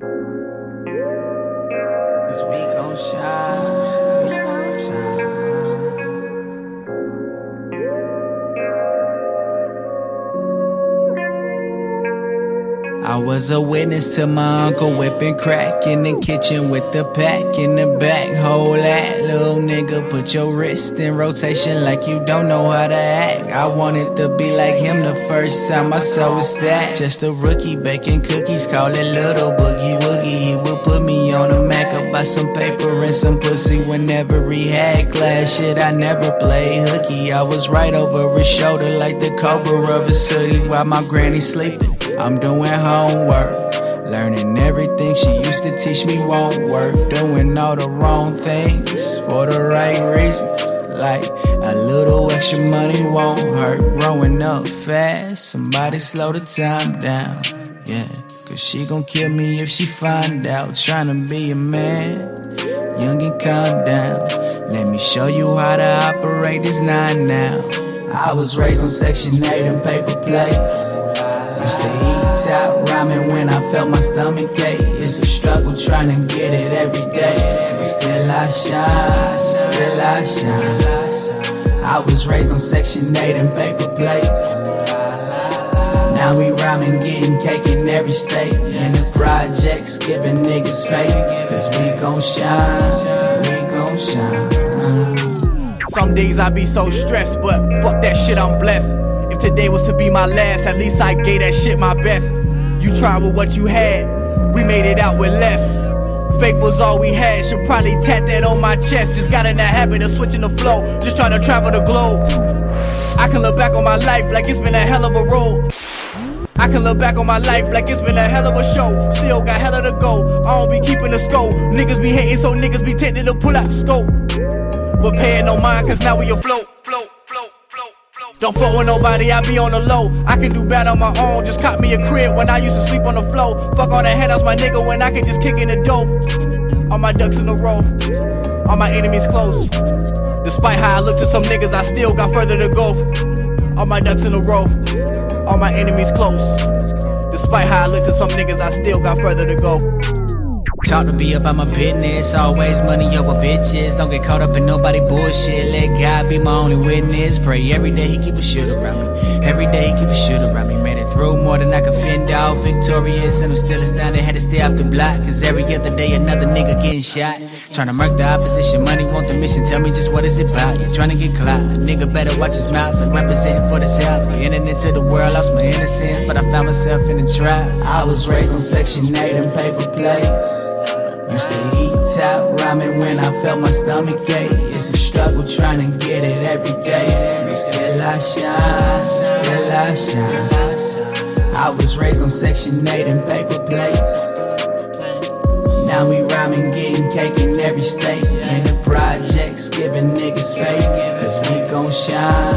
Cause we gon' shine. I was a witness to my uncle whipping crack in the kitchen with the pack in the back. Hold that, little nigga, put your wrist in rotation like you don't know how to act. I wanted to be like him the first time I saw his stat. Just a rookie baking cookies, call it little boogie woogie. He would put me on a Mac, I buy some paper and some pussy whenever he had class. Shit, I never played hooky. I was right over his shoulder like the cover of his hoodie while my granny sleeping. I'm doing homework, learning everything she used to teach me won't work. Doing all the wrong things for the right reasons. Like a little extra money won't hurt. Growing up fast, somebody slow the time down. Yeah, cause she gon' kill me if she find out. Trying to be a man, young and calm down. Let me show you how to operate this nine now. I was raised on Section 8 and paper plates. Used to eat top ramen when I felt my stomach ache. It's a struggle trying to get it every day. But still I shine, still I shine. I was raised on Section 8 and paper plates. Now we rhyming, getting cake in every state. And the projects, giving niggas fake. Cause we gon' shine, we gon' shine. Some days I be so stressed, but fuck that shit, I'm blessed. Today was to be my last, at least I gave that shit my best. You tried with what you had, we made it out with less. Faith was all we had, should probably tat that on my chest. Just got in the habit of switching the flow, just trying to travel the globe. I can look back on my life like it's been a hell of a road. I can look back on my life like it's been a hell of a show. Still got hella to go. I don't be keeping the scope. Niggas be hating, so niggas be tempted to pull out the scope. But paying no mind, cause now we afloat. Don't fuck with nobody, I be on the low. I can do bad on my own. Just caught me a crib when I used to sleep on the floor. Fuck all the handouts, my nigga, when I can just kick in the dope. All my ducks in a row. All my enemies close. Despite how I look to some niggas, I still got further to go. All my ducks in a row. All my enemies close. Despite how I look to some niggas, I still got further to go. Talk to be about my business, always money over bitches. Don't get caught up in nobody bullshit. Let God be my only witness. Pray every day he keep a shit around me. Every day he keep a shit around me. Made it through more than I can fend off. Victorious, and I'm still astounded. Had to stay off the block, cause every other day another nigga getting shot. Trying to murk the opposition, money want the mission. Tell me just what is it about? You trying to get clout? Nigga better watch his mouth and representing for the South. Getting into the world, lost my innocence, but I found myself in the trap. I was raised on Section 8 and paper plates. Used to eat top ramen when I felt my stomach ache. It's a struggle trying to get it every day. Still I shine, still I shine. I was raised on Section 8 and paper plates. Now we rhyming, getting cake in every state. And the projects, giving niggas fake. Cause we gon' shine,